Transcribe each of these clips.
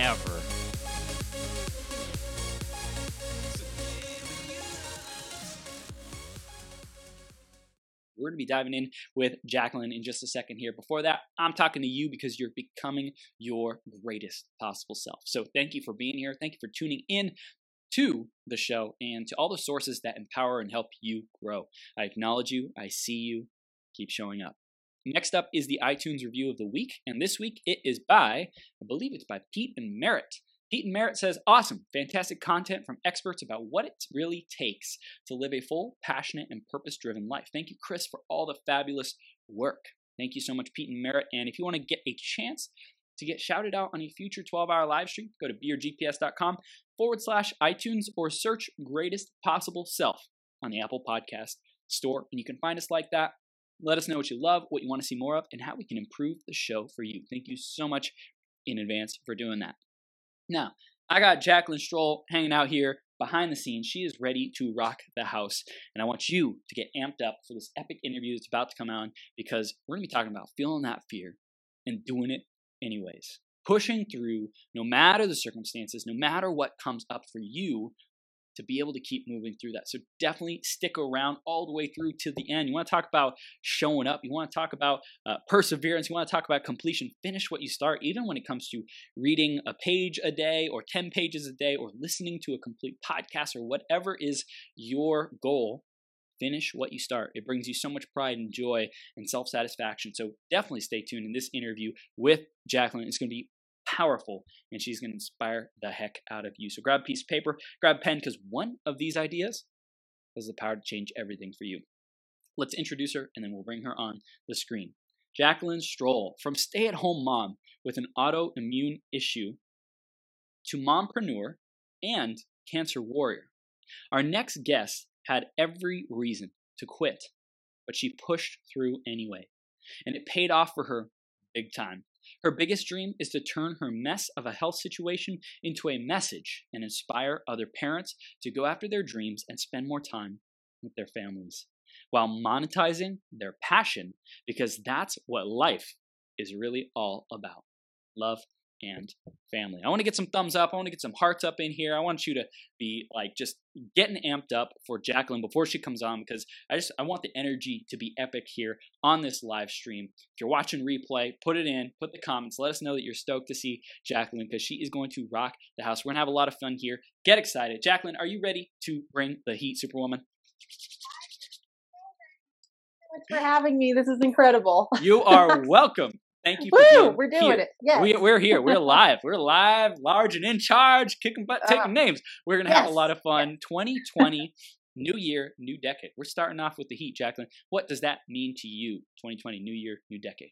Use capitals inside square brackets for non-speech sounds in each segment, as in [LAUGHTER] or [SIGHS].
ever. We're going to be diving in with Jacqueline in just a second here. Before that, I'm talking to you because you're becoming your greatest possible self. So, thank you for being here. Thank you for tuning in to the show and to all the sources that empower and help you grow. I acknowledge you, I see you. Keep showing up. Next up is the iTunes review of the week, and this week it is by, I believe it's by Pete and Merritt. Pete and Merritt says, Awesome, fantastic content from experts about what it really takes to live a full, passionate, and purpose driven life. Thank you, Chris, for all the fabulous work. Thank you so much, Pete and Merritt. And if you want to get a chance to get shouted out on a future 12 hour live stream, go to beyourgps.com forward slash iTunes or search Greatest Possible Self on the Apple Podcast Store. And you can find us like that. Let us know what you love, what you want to see more of, and how we can improve the show for you. Thank you so much in advance for doing that. Now, I got Jacqueline Stroll hanging out here behind the scenes. She is ready to rock the house. And I want you to get amped up for this epic interview that's about to come on because we're going to be talking about feeling that fear and doing it anyways. Pushing through no matter the circumstances, no matter what comes up for you, to be able to keep moving through that. So definitely stick around all the way through to the end. You want to talk about showing up, you want to talk about uh, perseverance, you want to talk about completion. Finish what you start, even when it comes to reading a page a day or 10 pages a day or listening to a complete podcast or whatever is your goal. Finish what you start. It brings you so much pride and joy and self satisfaction. So definitely stay tuned in this interview with Jacqueline. It's going to be powerful and she's going to inspire the heck out of you. So grab a piece of paper, grab pen, because one of these ideas has the power to change everything for you. Let's introduce her and then we'll bring her on the screen. Jacqueline Stroll, from stay at home mom with an autoimmune issue to mompreneur and cancer warrior. Our next guest had every reason to quit, but she pushed through anyway. And it paid off for her big time. Her biggest dream is to turn her mess of a health situation into a message and inspire other parents to go after their dreams and spend more time with their families while monetizing their passion because that's what life is really all about. Love and family. I want to get some thumbs up. I want to get some hearts up in here. I want you to be like just getting amped up for Jacqueline before she comes on because I just I want the energy to be epic here on this live stream. If you're watching replay, put it in, put the comments, let us know that you're stoked to see Jacqueline because she is going to rock the house. We're going to have a lot of fun here. Get excited. Jacqueline, are you ready to bring the heat, Superwoman? Thanks for having me. This is incredible. You are [LAUGHS] welcome. Thank you. Woo! We're doing here. it. Yes. We, we're here. We're [LAUGHS] live. We're live, large and in charge, kicking butt, taking Uh, names. We're gonna have a lot of fun. 2020, new year, new decade. We're starting off with the heat, Jacqueline. What does that mean to you? 2020, new year, new decade.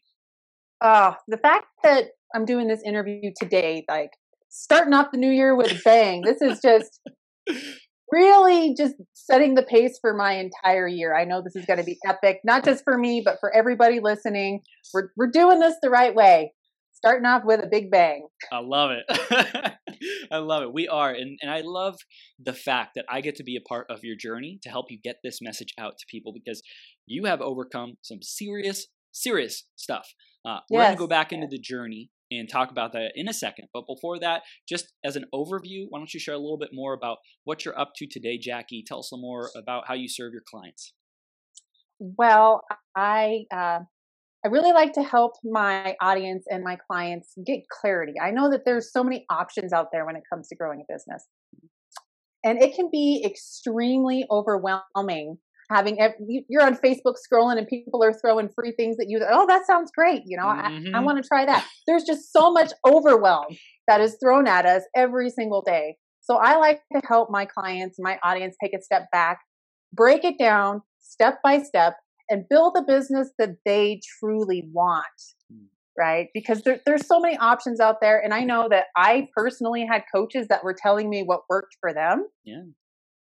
Oh, the fact that I'm doing this interview today, like starting off the new year with a bang, this is just [LAUGHS] really just setting the pace for my entire year. I know this is going to be epic, not just for me, but for everybody listening. We're we're doing this the right way. Starting off with a big bang. I love it. [LAUGHS] I love it. We are, and and I love the fact that I get to be a part of your journey to help you get this message out to people because you have overcome some serious, serious stuff. Uh, we're going to go back into the journey and talk about that in a second. But before that, just as an overview, why don't you share a little bit more about what you're up to today, Jackie? Tell us some more about how you serve your clients. Well, I uh, I really like to help my audience and my clients get clarity. I know that there's so many options out there when it comes to growing a business, and it can be extremely overwhelming. Having ev- you- you're on Facebook scrolling and people are throwing free things that you oh that sounds great you know I, I Mhm. want to try that. There's just so much overwhelm that is thrown at us every single day. So I like to help my clients, my audience take a step back, break it down step by step and build a business that they truly want. Mm. right? Because there, there's so many options out there. And I know that I personally had coaches that were telling me what worked for them. Yeah.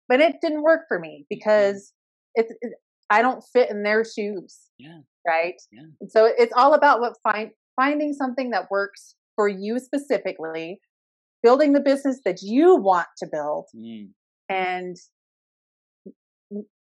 But it didn't work for me because it's, it, I don't fit in their shoes. Yeah. Right. Yeah. And so it's all about what find finding something that works for you specifically, building the business that you want to build, Mm. and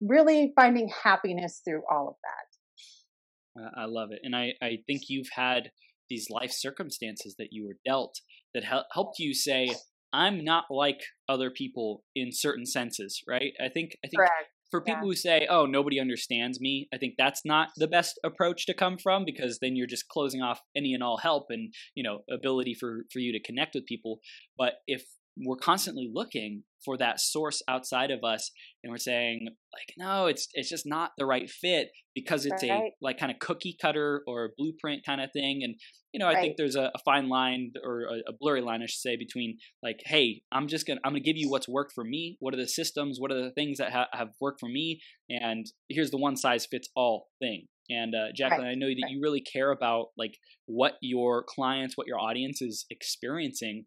really finding happiness through all of that. I- I love it. And I, I think you've had these life circumstances that you were dealt that hel- helped you say, I'm not like other people in certain senses, right? I think I think Correct. For yeah. people who say, "Oh, nobody understands me," I think that's not the best approach to come from because then you're just closing off any and all help and you know ability for for you to connect with people. But if we're constantly looking for that source outside of us and we're saying like no it's it's just not the right fit because it's a like kind of cookie cutter or blueprint kind of thing. And you know i Right. think there's a, a fine line or a, a blurry line i should say between like hey i'm just gonna i'm gonna give you what's worked for me. What are the systems? What are the things that ha- have worked for me? And here's the one size fits all thing. And uh, jacqueline i know that right. you really care about like what your clients what your audience is experiencing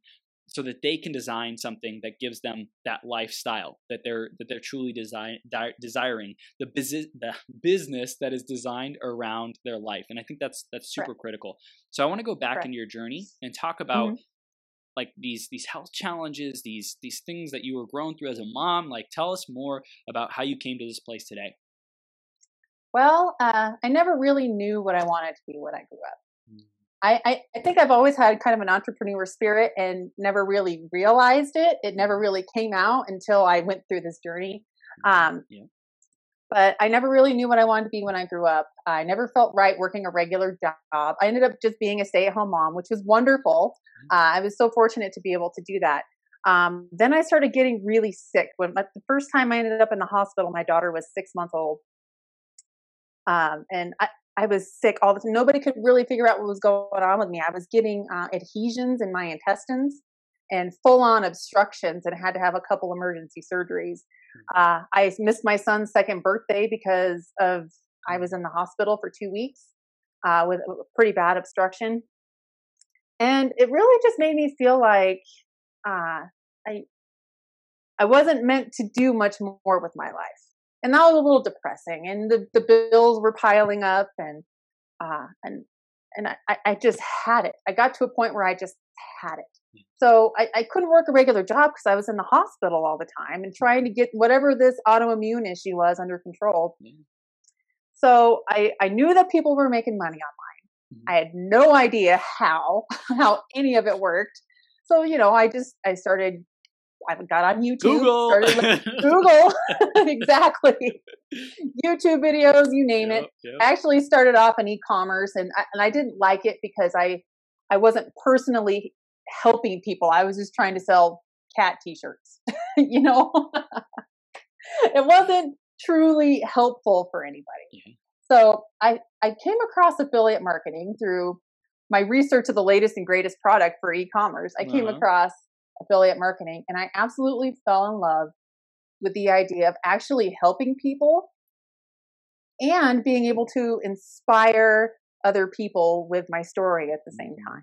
so that they can design something that gives them that lifestyle that they're that they're truly design di- desiring the business the [LAUGHS] business that is designed around their life and i think that's that's super critical so i want to go back Correct. into your journey and talk about Mhm. like these these health challenges these these things that you were growing through as a mom like tell us more about how you came to this place today Well, uh, I never really knew what I wanted to be when I grew up. I, I, I think I've always had kind of an entrepreneur spirit and never really realized it. It never really came out until I went through this journey. Um, yeah but I never really knew what I wanted to be when I grew up. I never felt right working a regular job. I ended up just being a stay at home mom, which was wonderful. Uh, I was so fortunate to be able to do that. Um, then I started getting really sick. When but the first time I ended up in the hospital, my daughter was six months old, um, and I, I was sick all the time. Nobody could really figure out what was going on with me. I was getting uh, adhesions in my intestines and full on obstructions, and had to have a couple emergency surgeries. Uh, I missed my son's second birthday because of I was in the hospital for two weeks uh, with a pretty bad obstruction, and it really just made me feel like uh, I I wasn't meant to do much more with my life, and that was a little depressing. And the the bills were piling up, and uh, and and I, I just had it. I got to a point where I just had it. So I, I couldn't work a regular job because I was in the hospital all the time and trying to get whatever this autoimmune issue was under control. So I, I knew that people were making money online. Mhm. I had no idea how [LAUGHS] how any of it worked. So you know, I just I started. I got on YouTube. google Started looking- [LAUGHS] Google, [LAUGHS] exactly. YouTube videos, you name it. Yep, yep. I actually started off in e-commerce, and I, and I didn't like it because I I wasn't personally helping people. I was just trying to sell cat T-shirts. [LAUGHS] you know, it wasn't truly helpful for anybody. Yeah. So I I came across affiliate marketing through my research of the latest and greatest product for e-commerce. I came Uh-huh. across affiliate marketing, and I absolutely fell in love with the idea of actually helping people and being able to inspire other people with my story at the same Mhm. time.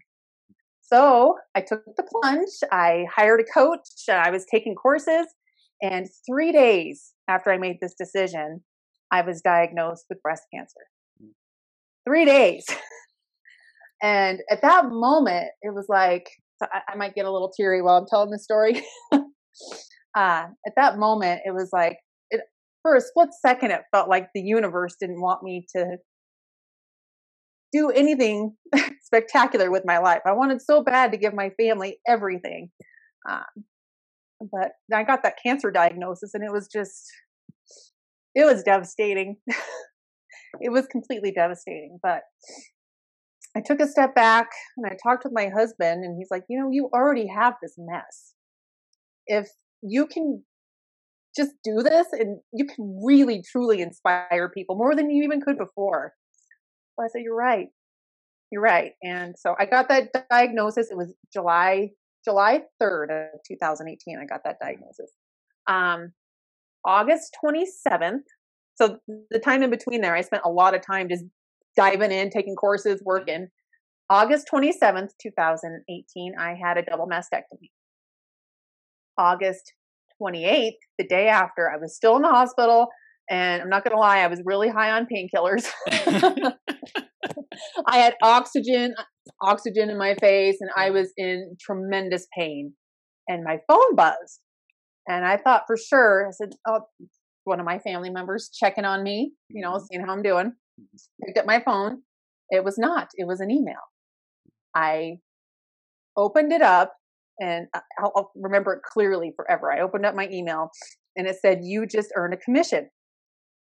So I took the plunge. I hired a coach. I was taking courses. And three days after I made this decision, I was diagnosed with breast cancer. Mm. Three days. [LAUGHS] and at that moment, it was like, I, I might get a little teary while I'm telling this story. [LAUGHS] uh, at that moment, it was like, it, for a split second, it felt like the universe didn't want me to do anything [LAUGHS] spectacular with my life. I wanted so bad to give my family everything. Um, but I got that cancer diagnosis and it was just, it was devastating. [LAUGHS] it was completely devastating. But I took a step back and I talked with my husband, and he's like, you know, you already have this mess. If you can just do this and you can really truly inspire people more than you even could before. So I said, You're right. You're right. And so I got that diagnosis. It was July, July 3rd of 2018. I got that diagnosis. Um, August 27th. So the time in between there, I spent a lot of time just diving in, taking courses, working. August 27th, 2018, I had a double mastectomy. August 28th, the day after, I was still in the hospital. And I'm not going to lie, I was really high on painkillers. [LAUGHS] [LAUGHS] I had oxygen, oxygen in my face, and I was in tremendous pain. And my phone buzzed. And I thought for sure, I said, Oh, one of my family members checking on me, you know, mm-hmm. seeing how I'm doing. Picked up my phone. It was not, it was an email. I opened it up and I'll, I'll remember it clearly forever. I opened up my email and it said, You just earned a commission.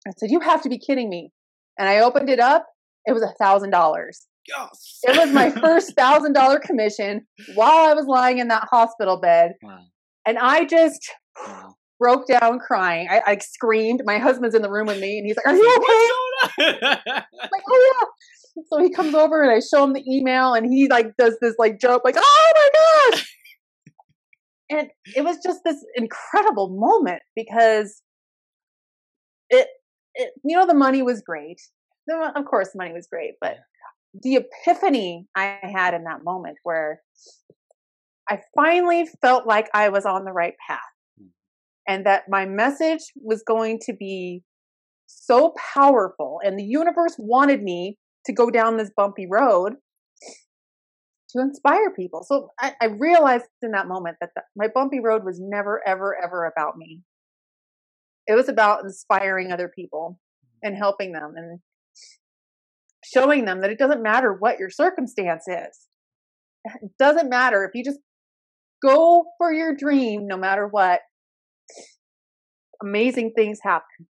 I said, You have to be kidding me. And I opened it up. It was a thousand dollars. Yes. It was my first thousand dollar commission while I was lying in that hospital bed. [LAUGHS] Wow. And I just wow. Broke down crying. I, I, screamed. My husband's in the room with me and he's like, Are you okay? like, oh yeah. So he comes over and I show him the email and he like does this like joke, like, oh my gosh. [LAUGHS] and it was just this incredible moment because it, it you know, the money was great. Of course, money was great, but the epiphany I had in that moment where I finally felt like I was on the right path. And that my message was going to be so powerful and the universe wanted me to go down this bumpy road to inspire people. So I, I realized in that moment that the, my bumpy road was never, ever, ever about me. It was about inspiring other people and helping them and showing them that it doesn't matter what your circumstance is. It doesn't matter if you just go for your dream no matter what. Amazing things happen.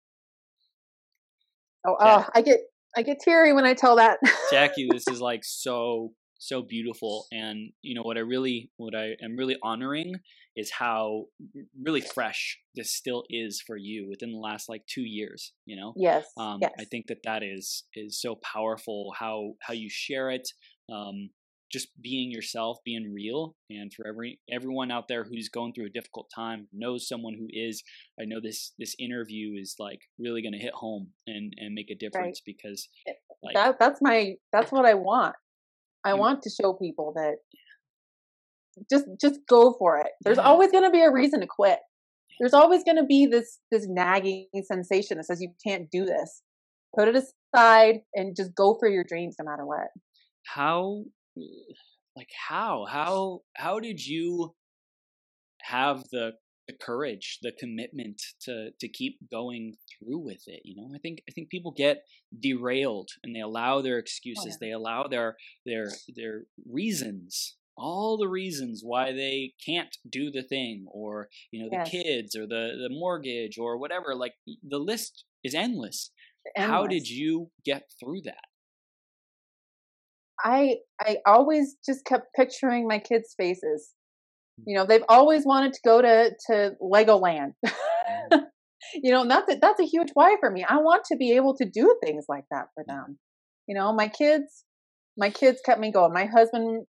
Oh, oh I get I get teary when I tell that. [LAUGHS] Jackie, this is like so so beautiful and you know what i really what i am really honoring is how really fresh this still is for you within the last like two years you know yes, um, yes. i think that that is is so powerful how how you share it um, just being yourself being real and for every everyone out there who's going through a difficult time knows someone who is i know this this interview is like really going to hit home and and make a difference right. because like that that's my that's what i want I want to show people that just just go for it. There's yeah. always going to be a reason to quit. There's always going to be this this nagging sensation that says you can't do this. Put it aside and just go for your dreams no matter what. How like how how how did you have the the courage, the commitment to to keep going through with it. You know, I think I think people get derailed and they allow their oh, excuses, oh, yeah. they allow their their their reasons, all the reasons why they can't do the thing, or you know, the yes. kids, or the the mortgage, or whatever. Like the list is endless. endless. How did you get through that? I I always just kept picturing my kids' faces you mm. know, they've always wanted to go to to Legoland. Mm. [LAUGHS] you know, and that's a, that's a huge why for me. I want to be able to do things like that for mm. them. You know, my kids, my kids kept me going. My husband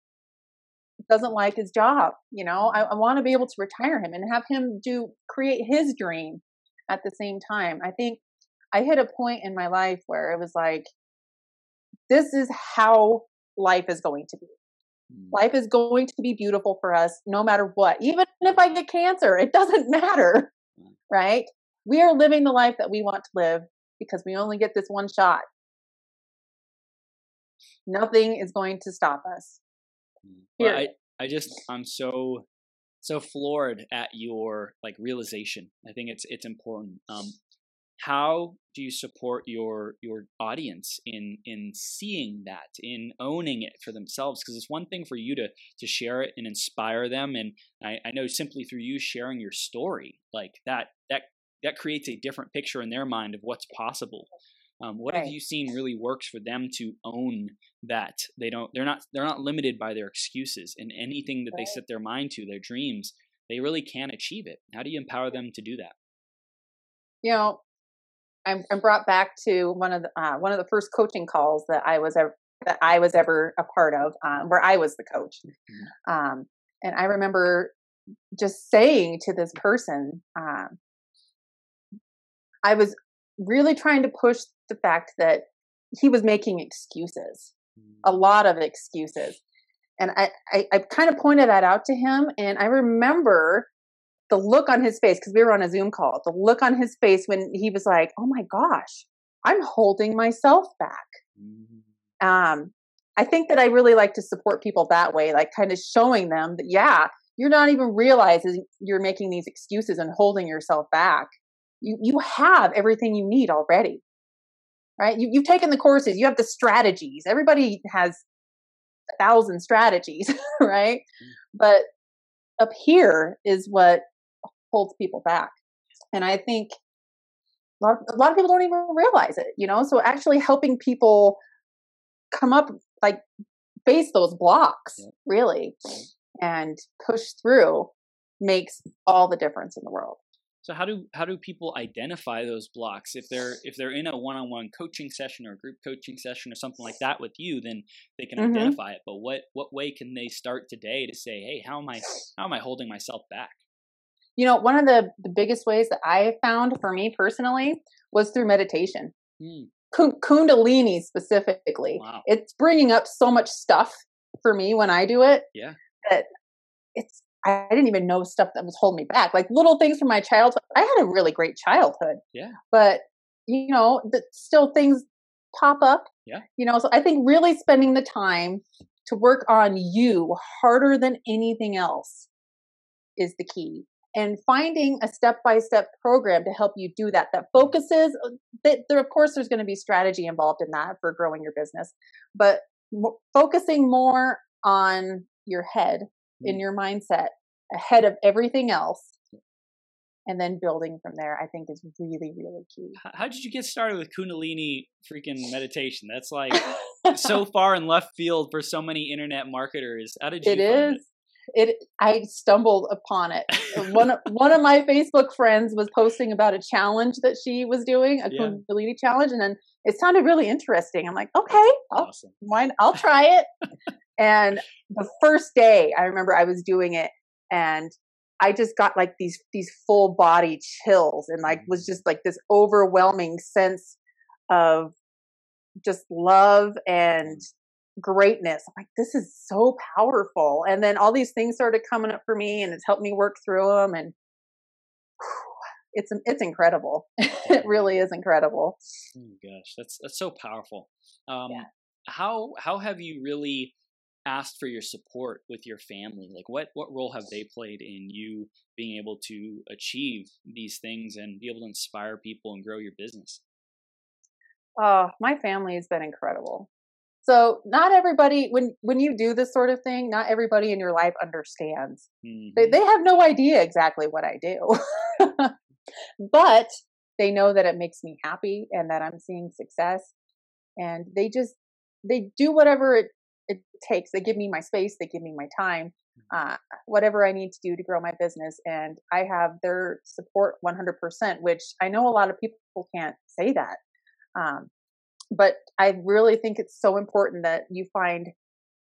doesn't like his job. You know, I, mm. I want to be able to retire him and have him do create his dream at the same time. I think I hit a point in my life where it was like, this is how life is going to be. Mm. Life is going to be beautiful for us no matter what. Even if I get cancer, it doesn't [LAUGHS] matter, mm. right? We are living the life that we want to live because we only get this one shot. Nothing is going to stop us. Mm. Well, I, I just, I'm so, so floored at your like realization. I think it's, it's important. Um, how do you support your your audience in in seeing that in owning it for themselves? Because it's one thing for you to to share it and inspire them and I, I know simply through you sharing your story like that that that creates a different picture in their mind of what's possible. Um, what right. have you seen really works for them to own that? They don't they're not they're not limited by their excuses and anything that right. they set their mind to their dreams they really can achieve it. How do you empower them to do that? You know I'm, I'm brought back to one of the uh, one of the first coaching calls that I was ever that I was ever a part of, um, where I was the coach. Mm-hmm. Um, and I remember just saying to this person, um, I was really trying to push the fact that he was making excuses. a lot of excuses. And I, I, I kind of pointed that out to him. And I remember the look on his face, because we were on a Zoom call, the look on his face when he was like, oh my gosh, I'm holding myself back. Mm-hmm. Um, I think that I really like to support people that way, like kind of showing them that, yeah, you're not even realizing you're making these excuses and holding yourself back. You, you have everything you need already, right? You, you've taken the courses, you have the strategies. Everybody has a thousand strategies, [LAUGHS] right? Mm. But up here is what holds people back. And I think a lot, a lot of people don't even realize it, you know? So actually helping people come up, like face those blocks, yeah. really, and push through makes all the difference in the world. So how do how do people identify those blocks if they're if they're in a one-on-one coaching session or group coaching session or something like that with you then they can mm-hmm. identify it but what what way can they start today to say hey how am I how am I holding myself back? You know, one of the the biggest ways that I found for me personally was through meditation. Mm. Kundalini specifically. Wow. It's bringing up so much stuff for me when I do it. Yeah. That it's I didn't even know stuff that was holding me back. Like little things from my childhood. I had a really great childhood. Yeah. But you know, the, still things pop up. Yeah. You know, so I think really spending the time to work on you harder than anything else is the key. And finding a step-by-step program to help you do that that focuses uh, that there of course there's going to be strategy involved in that for growing your business, but focusing more on your head in mm. your mindset ahead of everything else and then building from there i think is really really key how did you get started with kundalini freaking meditation that's like [LAUGHS] so far in left field for so many internet marketers how did you it is it? It i stumbled upon it. One [LAUGHS] one of my facebook friends was posting about a challenge that she was doing a yeah. kundalini challenge and then it sounded really interesting. I'm like okay I'll, awesome. Why, I'll try it. [LAUGHS] And the first day I remember I was doing it and I just got like these these full body chills and like mm. was just like this overwhelming sense of just love and mm. Greatness. I'm like, this is so powerful. And then all these things started coming up for me and it's helped me work through them. And whew, [SIGHS] it's, it's incredible. [LAUGHS] it really is incredible. Oh gosh, that's, that's so powerful. Um, yeah. how, how have you really asked for your support with your family like what what role have they played in you being able to achieve these things and be able to inspire people and grow your business oh my family has been incredible so not everybody when when you do this sort of thing not everybody in your life understands mm-hmm. they, they have no idea exactly what i do [LAUGHS] but they know that it makes me happy and that i'm seeing success and they just they do whatever it it takes. They give me my space, they give me my time, mm-hmm. uh, whatever I need to do to grow my business. And I have their support 100%, which I know a lot of people can't say that. Um, but I really think it's so important that you find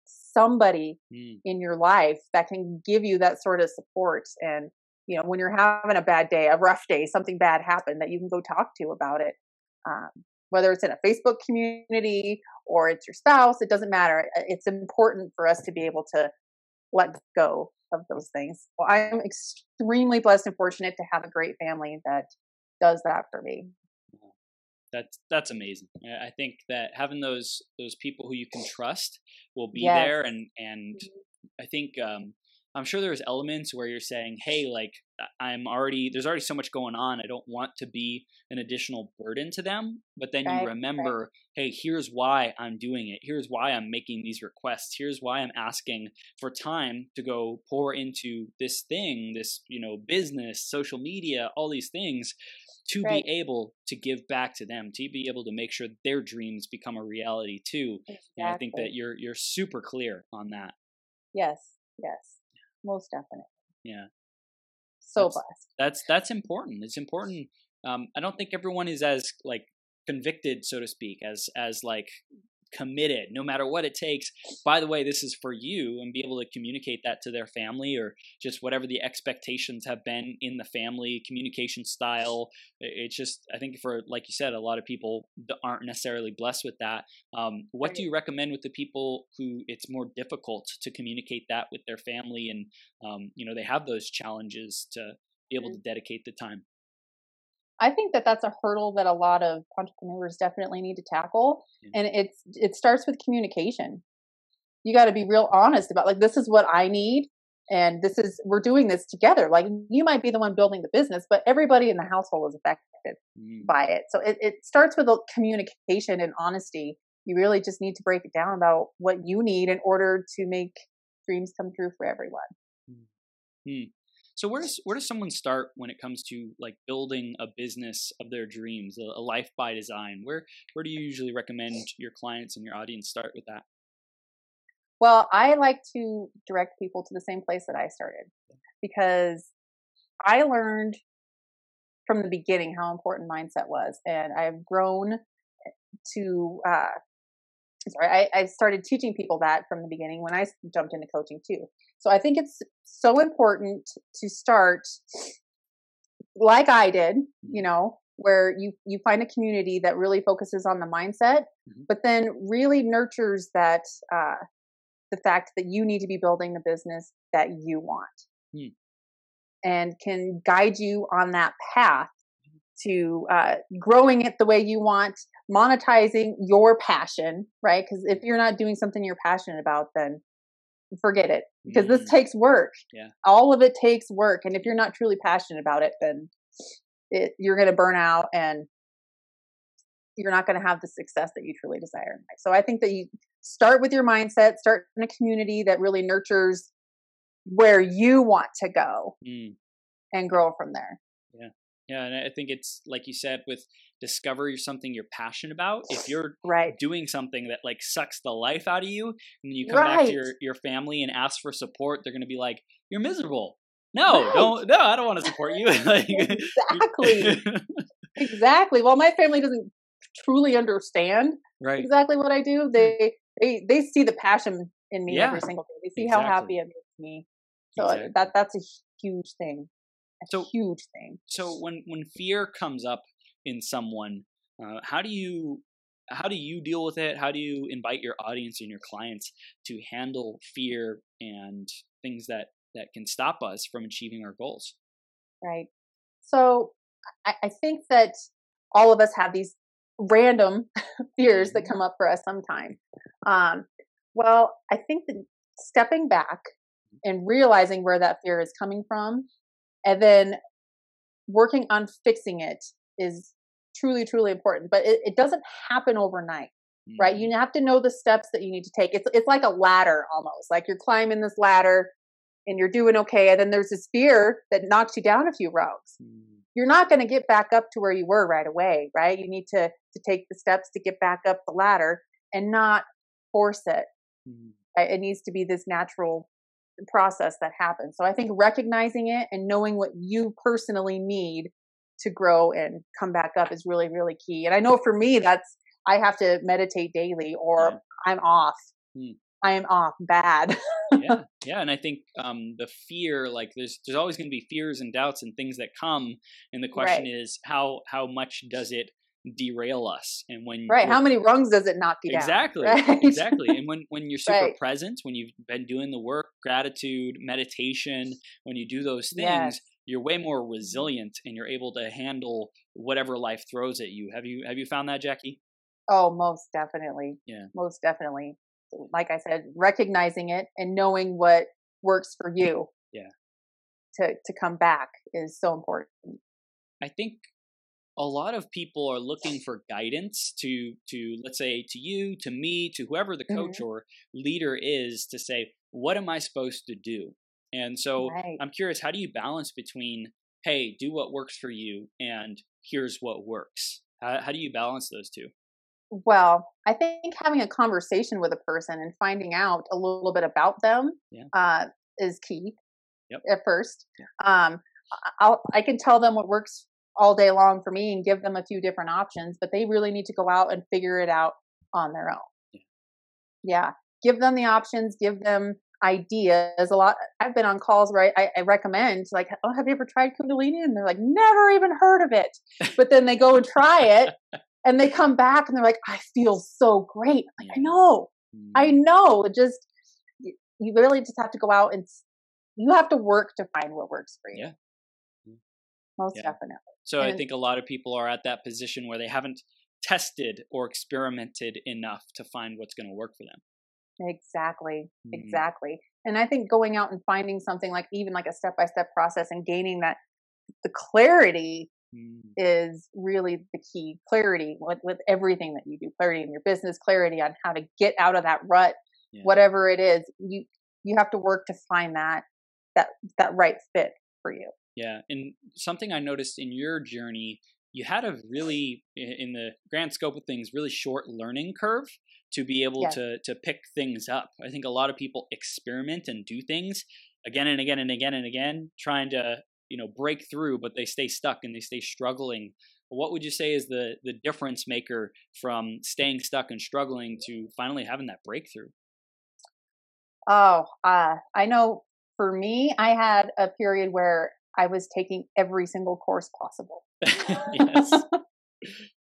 somebody mm. in your life that can give you that sort of support. And, you know, when you're having a bad day, a rough day, something bad happened that you can go talk to about it. Um, whether it's in a Facebook community or it's your spouse, it doesn't matter. It's important for us to be able to let go of those things. Well, I'm extremely blessed and fortunate to have a great family that does that for me. That's that's amazing. I think that having those those people who you can trust will be yes. there, and and mm-hmm. I think um, I'm sure there's elements where you're saying, hey, like I'm already there's already so much going on. I don't want to be an additional burden to them. But then right, you remember, right. hey, here's why I'm doing it. Here's why I'm making these requests. Here's why I'm asking for time to go pour into this thing, this, you know, business, social media, all these things to right. be able to give back to them, to be able to make sure their dreams become a reality too. Exactly. And I think that you're you're super clear on that. Yes, yes most definitely. Yeah. So that's, blessed. That's that's important. It's important. Um, I don't think everyone is as like convicted, so to speak, as as like committed no matter what it takes. By the way, this is for you and be able to communicate that to their family or just whatever the expectations have been in the family, communication style. It's just, I think for, like you said, a lot of people aren't necessarily blessed with that. Um, what do you recommend with the people who it's more difficult to communicate that with their family and, um, you know, they have those challenges to be able to dedicate the time? I think that that's a hurdle that a lot of entrepreneurs definitely need to tackle, and it's it starts with communication. You got to be real honest about like this is what I need, and this is we're doing this together. Like you might be the one building the business, but everybody in the household is affected mm. by it. So it, it starts with communication and honesty. You really just need to break it down about what you need in order to make dreams come true for everyone. Mm. So where does where does someone start when it comes to like building a business of their dreams, a, a life by design? Where where do you usually recommend your clients and your audience start with that? Well, I like to direct people to the same place that I started because I learned from the beginning how important mindset was, and I've grown to uh, sorry, I, I started teaching people that from the beginning when I jumped into coaching too. So I think it's so important to start like I did, you know, where you you find a community that really focuses on the mindset, mm-hmm. but then really nurtures that uh, the fact that you need to be building the business that you want, mm. and can guide you on that path to uh, growing it the way you want, monetizing your passion, right? Because if you're not doing something you're passionate about, then forget it because mm-hmm. this takes work. Yeah. All of it takes work. And if you're not truly passionate about it, then it, you're going to burn out and you're not going to have the success that you truly desire in life. So I think that you start with your mindset, start in a community that really nurtures where you want to go mm. and grow from there. Yeah. And I think it's like you said with discover something you're passionate about. If you're right. doing something that like sucks the life out of you, and you come right. back to your your family and ask for support, they're going to be like, "You're miserable." No, right. don't. No, I don't want to support you. [LAUGHS] like, exactly. [LAUGHS] exactly. Well, my family doesn't truly understand right. exactly what I do. Hmm. They they they see the passion in me yeah. every single day. They see exactly. how happy it makes me. So exactly. that that's a huge thing a so, huge thing. So when when fear comes up in someone, uh, how do you how do you deal with it? How do you invite your audience and your clients to handle fear and things that that can stop us from achieving our goals? Right. So I, I think that all of us have these random [LAUGHS] fears that mm-hmm. come up for us sometime. Um, well, I think that stepping back and realizing where that fear is coming from and then working on fixing it is truly truly important but it, it doesn't happen overnight mm-hmm. right you have to know the steps that you need to take it's it's like a ladder almost like you're climbing this ladder and you're doing okay and then there's this fear that knocks you down a few rungs mm-hmm. you're not going to get back up to where you were right away right you need to to take the steps to get back up the ladder and not force it mm-hmm. it needs to be this natural process that happens. So I think recognizing it and knowing what you personally need to grow and come back up is really, really key. And I know for me, that's I have to meditate daily or yeah. I'm off. Hmm. I am off bad. yeah, [LAUGHS] yeah, and I think um, the fear, like there's there's always going to be fears and doubts and things that come, and the question right. is how how much does it derail us and when right how many rungs does it knock you exactly down right? exactly and when when you're super [LAUGHS] right. present when you've been doing the work gratitude meditation when you do those things yes. you're way more resilient and you're able to handle whatever life throws at you have you have you found that jackie oh most definitely yeah most definitely like i said recognizing it and knowing what works for you yeah to to come back is so important i think a lot of people are looking for guidance to to let's say to you to me to whoever the coach mm-hmm. or leader is to say what am i supposed to do and so right. i'm curious how do you balance between hey do what works for you and here's what works how, how do you balance those two well i think having a conversation with a person and finding out a little bit about them yeah. uh, is key yep. at first yeah. um, I'll, I can tell them what works all day long for me and give them a few different options, but they really need to go out and figure it out on their own. Yeah. Give them the options, give them ideas. A lot I've been on calls where I, I recommend like, oh, have you ever tried Kundalini? And they're like, never even heard of it. But then they go and try it [LAUGHS] and they come back and they're like, I feel so great. I'm like, I know. I Mm. know. It just you really just have to go out and you have to work to find what works for you. Yeah. Mm. Most Yeah. definitely. So I think a lot of people are at that position where they haven't tested or experimented enough to find what's going to work for them. Exactly. Mm. Exactly. And I think going out and finding something like even like a step by step process and gaining that the clarity Mm. is really the key. Clarity with, with everything that you do, clarity in your business, clarity on how to get out of that rut, Yeah. whatever it is. You you have to work to find that that that right fit for you. Yeah, and something I noticed in your journey, you had a really, in the grand scope of things, really short learning curve to be able Yes. to to pick things up. I think a lot of people experiment and do things again and again and again and again, trying to you know break through, but they stay stuck and they stay struggling. What would you say is the the difference maker from staying stuck and struggling to finally having that breakthrough? Oh, uh, I know for me, I had a period where I was taking every single course possible. [LAUGHS] yes,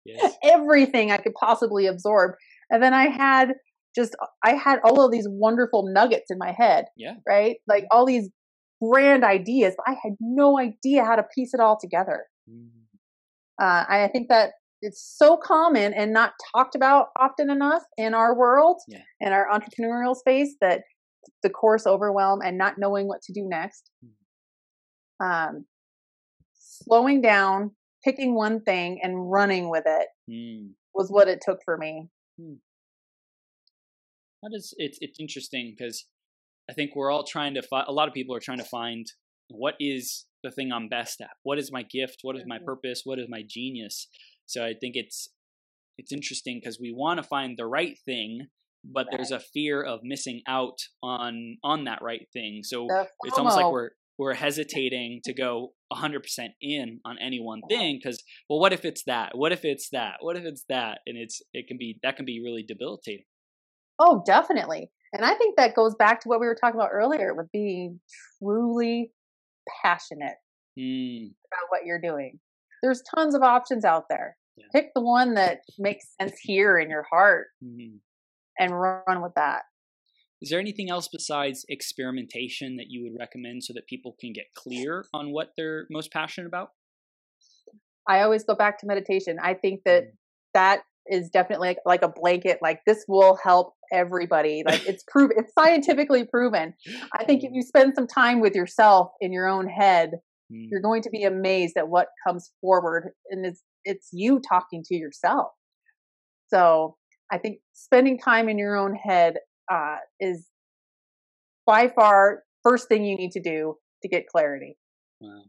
yes, [LAUGHS] everything I could possibly absorb. And then I had just, I had all of these wonderful nuggets in my head, yeah, right? Like all these grand ideas, but I had no idea how to piece it all together. Mm, Uh, I think that it's so common and not talked about often enough in our world, Yeah. in our entrepreneurial space, that the course overwhelm and not knowing what to do next. Um, slowing down, picking one thing and running with it mm. was what it took for me. That is, it's it's interesting because I think we're all trying to find. A lot of people are trying to find what is the thing I'm best at. What is my gift? What is my Mhm. purpose? What is my genius? So I think it's it's interesting because we want to find the right thing, but there's a fear of missing out on on that right thing. So it's almost like FOMO. We're we're hesitating to go 100% in on any one thing because well what if it's that what if it's that what if it's that and it's it can be that can be really debilitating Oh, definitely. And I think that goes back to what we were talking about earlier with being truly passionate mm, about what you're doing. There's tons of options out there. Yeah. Pick the one that makes sense here in your heart mm. and run with that. Is there anything else besides experimentation that you would recommend so that people can get clear on what they're most passionate about? I always go back to meditation. I think that that is definitely like, like a blanket. Like this will help everybody. Like it's proven, it's scientifically proven. I think if you spend some time with yourself in your own head, Mm, you're going to be amazed at what comes forward, and it's it's you talking to yourself. So I think spending time in your own head uh, is by far first thing you need to do to get clarity. Wow.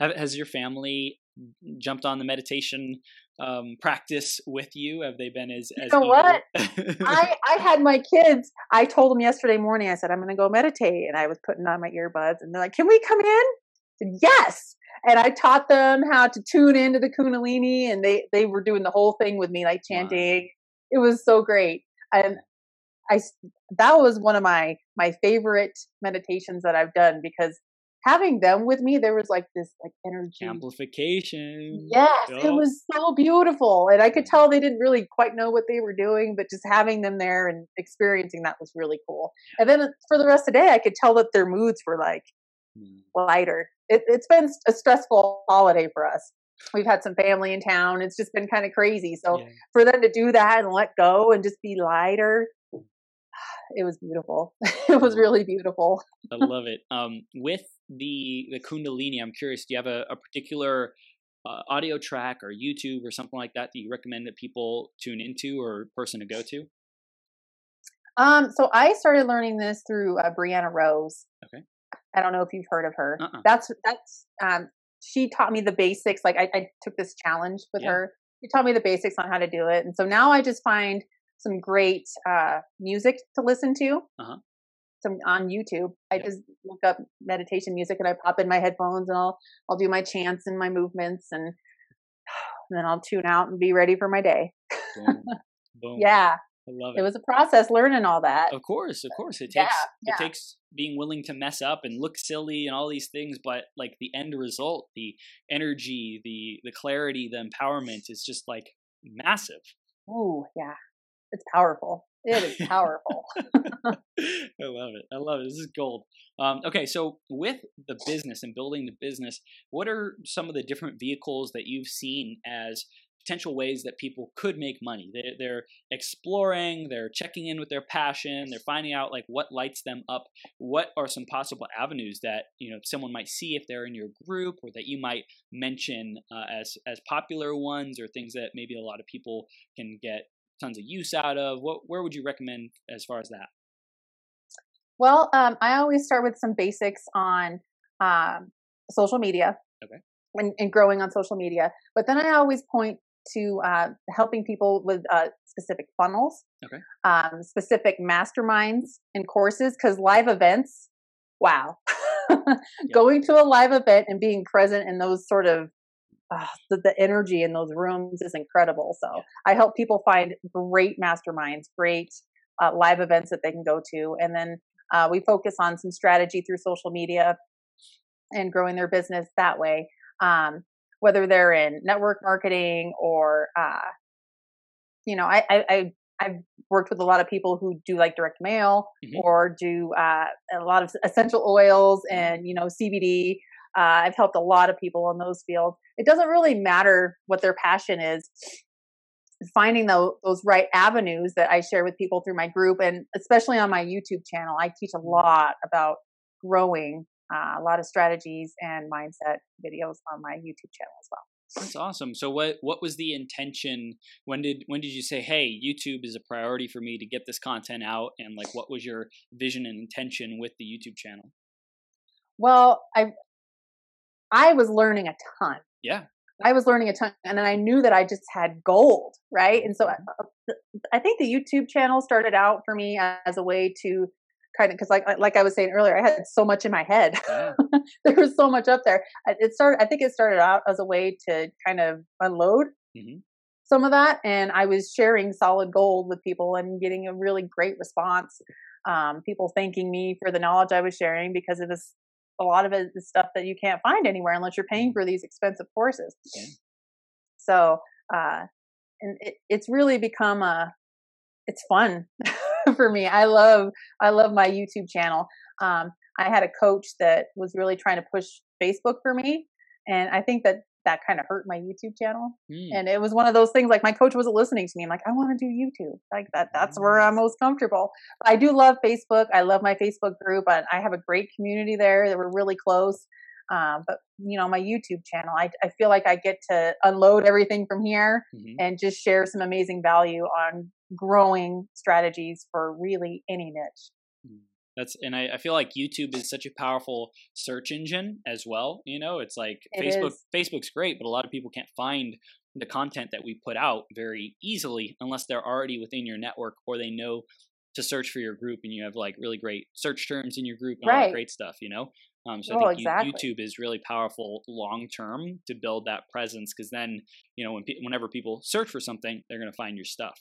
Have, has your family jumped on the meditation um, practice with you? Have they been as as you know what? I, I had my kids. I told them yesterday morning. I said I'm going to go meditate, and I was putting on my earbuds, and they're like, "Can we come in?" I said, yes. And I taught them how to tune into the Kundalini, and they they were doing the whole thing with me, like chanting. It was so great, and I that was one of my my favorite meditations that I've done because having them with me, there was like this like energy. amplification. Yes, it was so beautiful. And I could tell they didn't really quite know what they were doing, but just having them there and experiencing that was really cool. And then for the rest of the day, I could tell that their moods were like Mm, lighter. It, it's been a stressful holiday for us. We've had some family in town. It's just been kind of crazy. So yeah. for them to do that and let go and just be lighter, it was beautiful. [LAUGHS] it was really beautiful. I love it. Um, with the the Kundalini, I'm curious. Do you have a, a particular uh, audio track or YouTube or something like that that you recommend that people tune into or person to go to? Um, so I started learning this through uh, Brianna Rose. Okay. I don't know if you've heard of her. Uh-uh. That's that's um, she taught me the basics. Like I, I took this challenge with Yeah. her. She taught me the basics on how to do it, and so now I just find some great uh, music to listen to. Uh-huh. Some on YouTube. I Yeah. just look up meditation music and I pop in my headphones and I'll I'll do my chants and my movements and, and [SIGHS] then I'll tune out and be ready for my day. Boom. [LAUGHS] Boom. Yeah, I love it. It was a process learning all that. Of course, of course. It takes Yeah, it takes being willing to mess up and look silly and all these things, but like the end result, the energy, the the clarity, the empowerment is just like massive. Oh, yeah. It's powerful. It is powerful. [LAUGHS] I love it. I love it. This is gold. Um, okay, so with the business and building the business, what are some of the different vehicles that you've seen as potential ways that people could make money? They're, they're exploring, they're checking in with their passion, they're finding out like what lights them up. What are some possible avenues that you know someone might see if they're in your group, or that you might mention uh, as as popular ones, or things that maybe a lot of people can get tons of use out of? What where would you recommend as far as that? Well, um, I always start with some basics on um, social media. Okay. And, and growing on social media, but then I always point to uh, helping people with uh, specific funnels, Okay. um, specific masterminds and courses. Because live events, wow, [LAUGHS] going to a live event and being present in those sort of uh, the, the energy in those rooms is incredible. So I help people find great masterminds, great uh, live events that they can go to, and then uh, we focus on some strategy through social media and growing their business that way. Um, whether they're in network marketing or, uh, you know, I, I, I I've worked with a lot of people who do like direct mail Mhm. or do uh, a lot of essential oils and you know CBD. Uh, I've helped a lot of people in those fields. It doesn't really matter what their passion is. Finding those, those right avenues that I share with people through my group, and especially on my YouTube channel, I teach a lot about growing uh, a lot of strategies and mindset videos on my YouTube channel as well. That's awesome. So what what was the intention? When did when did you say, "Hey, YouTube is a priority for me to get this content out"? And like, what was your vision and intention with the YouTube channel? Well, I I was learning a ton. Yeah. I was learning a ton, and then I knew that I just had gold, right? And so I, I think the YouTube channel started out for me as a way to kind of because, like like I was saying earlier, I had so much in my head. Yeah. [LAUGHS] there was so much up there. It started. I think it started out as a way to kind of unload Mhm. some of that, and I was sharing solid gold with people and getting a really great response. Um, people thanking me for the knowledge I was sharing because it was a lot of it is stuff that you can't find anywhere unless you're paying for these expensive courses. Yeah. So, uh, and it, it's really become a, it's fun [LAUGHS] for me. I love, I love my YouTube channel. Um, I had a coach that was really trying to push Facebook for me. And I think that that kind of hurt my YouTube channel. Mm. And it was one of those things like my coach wasn't listening to me. I'm like, I want to do YouTube. Like that, that's where I'm most comfortable. But I do love Facebook. I love my Facebook group. And I have a great community there that we're really close. Um, but you know, my YouTube channel, I, I feel like I get to unload everything from here Mhm. and just share some amazing value on growing strategies for really any niche. That's and I, I feel like YouTube is such a powerful search engine as well. You know, it's like It Facebook. is. Facebook's great, but a lot of people can't find the content that we put out very easily unless they're already within your network or they know to search for your group and you have like really great search terms in your group and all that great stuff. You know, um, so Oh, I think exactly. YouTube is really powerful long term to build that presence because then you know when pe- whenever people search for something, they're going to find your stuff.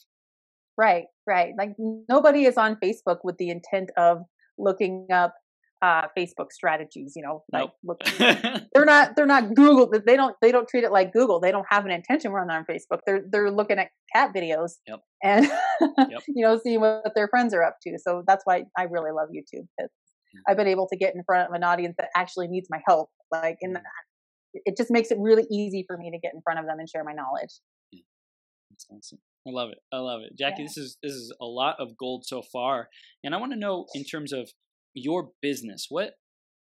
Right, right. Like nobody is on Facebook with the intent of looking up uh, Facebook strategies. You know, like Nope. look, [LAUGHS] they're not they're not Google. They don't they don't treat it like Google. They don't have an intention when they're on Facebook. They're they're looking at cat videos Yep. and Yep. [LAUGHS] you know seeing what their friends are up to. So that's why I really love YouTube. 'cause I've been able to get in front of an audience that actually needs my help. Like in the, it just makes it really easy for me to get in front of them and share my knowledge. That's awesome. I love it. I love it, Jackie. Yeah. This is this is a lot of gold so far, and I want to know in terms of your business, what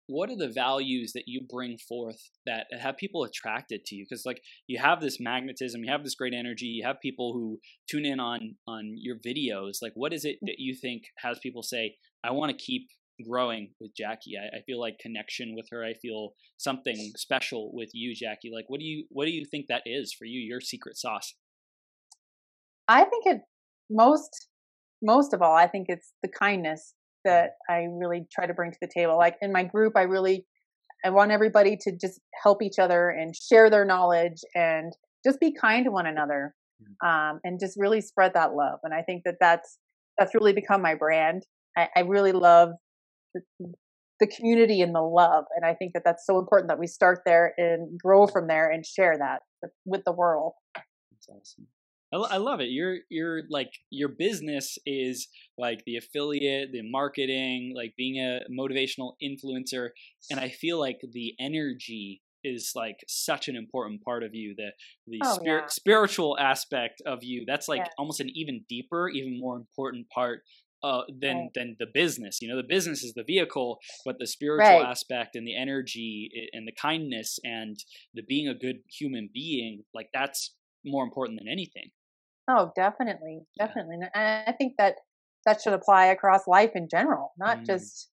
what are the values that you bring forth that have people attracted to you? Because like you have this magnetism, you have this great energy, you have people who tune in on on your videos. Like, what is it mm. that you think has people say, "I want to keep growing with Jackie"? I, I feel like connection with her. I feel something special with you, Jackie. Like, what do you what do you think that is for you? Your secret sauce. I think it most most of all, I think it's the kindness that I really try to bring to the table. Like in my group, I really I want everybody to just help each other and share their knowledge and just be kind to one another. um, and just really spread that love. And I think that that's that's really become my brand. I, I really love the, the community and the love, and I think that that's so important that we start there and grow from there and share that with, with the world. That's awesome. I, love it. You're you're like your business is like the affiliate, the marketing, like being a motivational influencer, and I feel like the energy is like such an important part of you the the oh, spirit, yeah. spiritual aspect of you that's like yeah. almost an even deeper even more important part uh, than right. than the business you know the business is the vehicle but the spiritual right. aspect and the energy and the kindness and the being a good human being like that's more important than anything oh definitely definitely and i think that that should apply across life in general not mm. just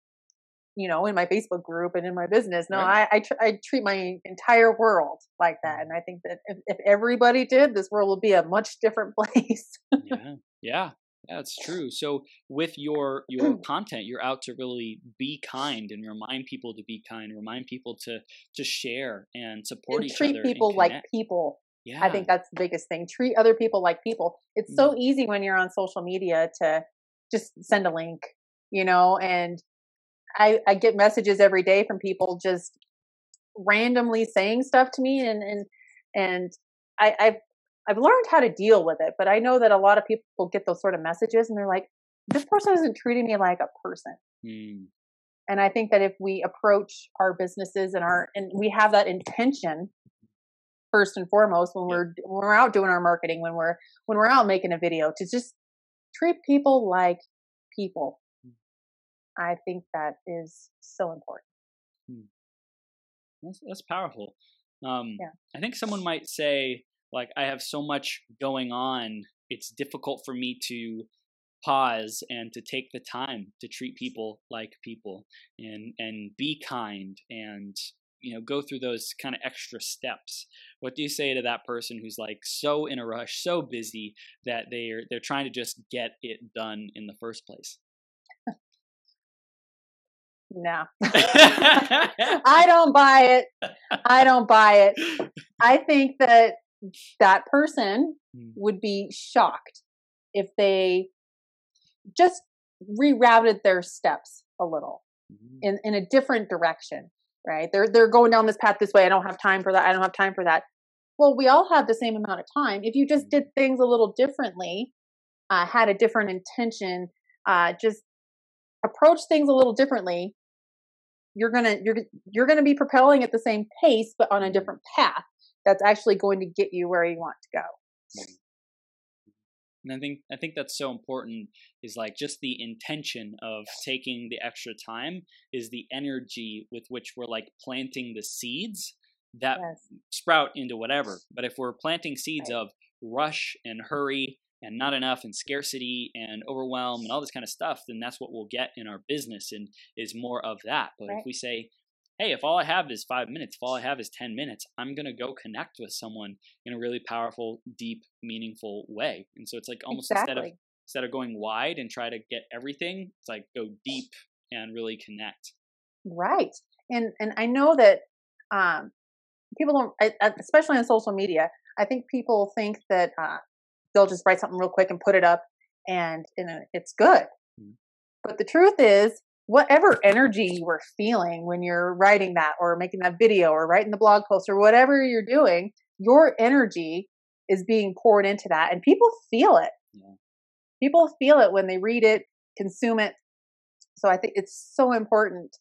you know, in my Facebook group and in my business. No, right. I I, tr- I, treat my entire world like that, and I think that if, if everybody did, this world would be a much different [LAUGHS] place. yeah, yeah, that's true. So with your your [CLEARS THROAT] content, you're out to really be kind and remind people to be kind, remind people to to share and support and each treat other. Treat people like people. Yeah. I think that's the biggest thing. Treat other people like people. It's mm. so easy when you're on social media to just send a link, you know, and I, I get messages every day from people just randomly saying stuff to me and and and I, I've I've learned how to deal with it, but I know that a lot of people get those sort of messages and they're like, this person isn't treating me like a person. Mm. And I think that if we approach our businesses and our and we have that intention first and foremost when we're when we're out doing our marketing, when we're when we're out making a video, to just treat people like people I think that is so important. Hmm. That's, that's powerful. Um, yeah. I think someone might say, like, I have so much going on, it's difficult for me to pause and to take the time to treat people like people and and be kind and you know go through those kind of extra steps what do you say to that person who's like so in a rush so busy that they're they're trying to just get it done in the first place no. [LAUGHS] I don't buy it. I don't buy it. I think that that person hmm. would be shocked if they just rerouted their steps a little mm-hmm. in, in a different direction, right? They're they're going down this path this way. I don't have time for that. I don't have time for that. Well, we all have the same amount of time. If you just hmm. did things a little differently, uh, had a different intention, uh, just approach things a little differently, you're gonna you're you're gonna be propelling at the same pace but on a different path that's actually going to get you where you want to go and i think i think that's so important is like just the intention of taking the extra time is the energy with which we're like planting the seeds that yes. sprout into whatever but if we're planting seeds right. of rush and hurry and not enough and scarcity and overwhelm and all this kind of stuff, then that's what we'll get in our business and is more of that. But right. if we say, hey, if all I have is five minutes, if all I have is 10 minutes, I'm going to go connect with someone in a really powerful, deep, meaningful way. And so it's like almost exactly. instead of instead of going wide and try to get everything, it's like go deep and really connect. Right. And and I know that um, people don't, especially on social media, I think people think that uh, they'll just write something real quick and put it up and, and it's good. Mm-hmm. But the truth is, whatever energy you were feeling when you're writing that or making that video or writing the blog post or whatever you're doing, your energy is being poured into that and people feel it. Yeah. People feel it when they read it, consume it. So I think it's so important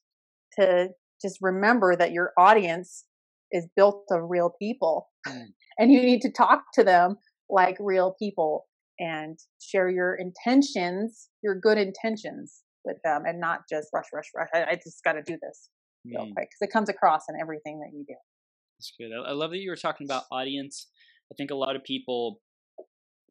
to just remember that your audience is built of real people mm. and you need to talk to them like real people and share your intentions, your good intentions with them and not just rush, rush, rush. I, I just got to do this real mm. quick because it comes across in everything that you do. That's good. I, I love that you were talking about audience. I think a lot of people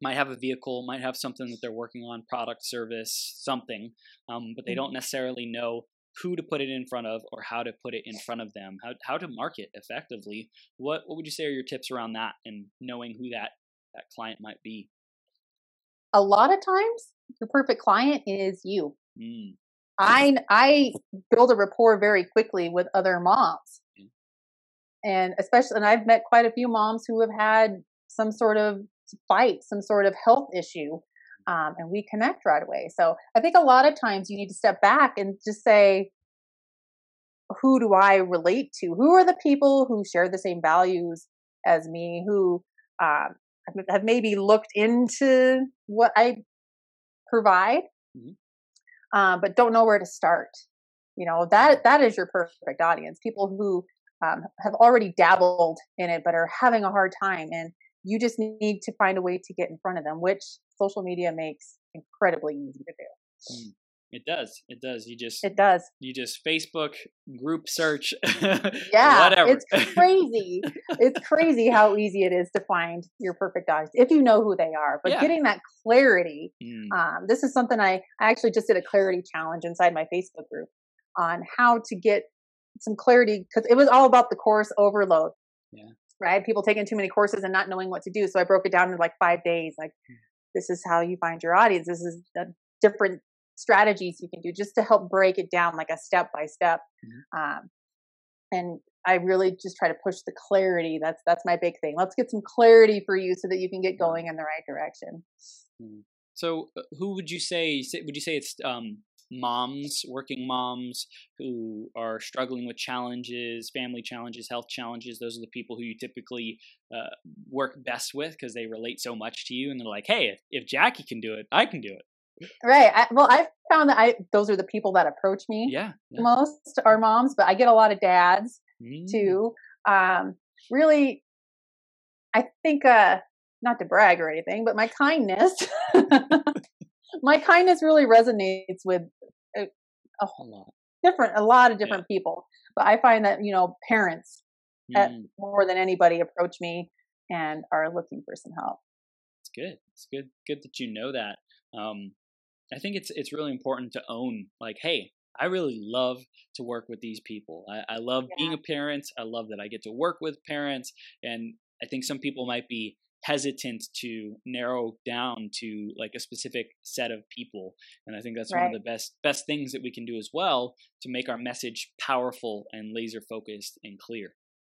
might have a vehicle, might have something that they're working on, product, service, something, um, but they mm-hmm. don't necessarily know who to put it in front of or how to put it in front of them, how, how to market effectively. What, what would you say are your tips around that and knowing who that that client might be? A lot of times, your perfect client is you. Mm. I I build a rapport very quickly with other moms, mm. and especially, and I've met quite a few moms who have had some sort of fight some sort of health issue um, and we connect right away. So I think a lot of times you need to step back and just say, who do I relate to? Who are the people who share the same values as me, who um, have maybe looked into what I provide, mm-hmm. Um, but don't know where to start? You know that that is your perfect audience. People who um, have already dabbled in it but are having a hard time, and you just need to find a way to get in front of them, which social media makes incredibly easy to do. It does. It does. You just it does. You just Facebook group search. [LAUGHS] yeah, whatever. it's crazy. it's crazy how easy it is to find your perfect audience if you know who they are. But yeah. getting that clarity. Mm. Um, this is something I I actually just did a clarity challenge inside my Facebook group on how to get some clarity because it was all about the course overload. Yeah. Right. People taking too many courses and not knowing what to do. So I broke it down in like five days. Like, mm. this is how you find your audience. This is the different strategies you can do just to help break it down like a step by step. Mm-hmm. Um, and I really just try to push the clarity. That's that's my big thing. Let's get some clarity for you so that you can get mm-hmm. going in the right direction. Mm-hmm. So, uh, who would you say? Would you say it's um, moms, working moms who are struggling with challenges, family challenges, health challenges? Those are the people who you typically uh, work best with because they relate so much to you, and they're like, "Hey, if, if Jackie can do it, I can do it." Right. I, well, I've found that I those are the people that approach me yeah, yeah. most are moms, but I get a lot of dads mm. too. Um, really, I think uh, not to brag or anything, but my kindness, [LAUGHS] my kindness really resonates with a, a lot different, a lot of different yeah. people. But I find that you know parents mm. at, more than anybody approach me and are looking for some help. It's good. It's good. Good that you know that. Um, I think it's it's really important to own like, hey, I really love to work with these people. I, I love yeah. being a parent. I love that I get to work with parents. And I think some people might be hesitant to narrow down to like a specific set of people. And I think that's right. one of the best best things that we can do as well to make our message powerful and laser focused and clear.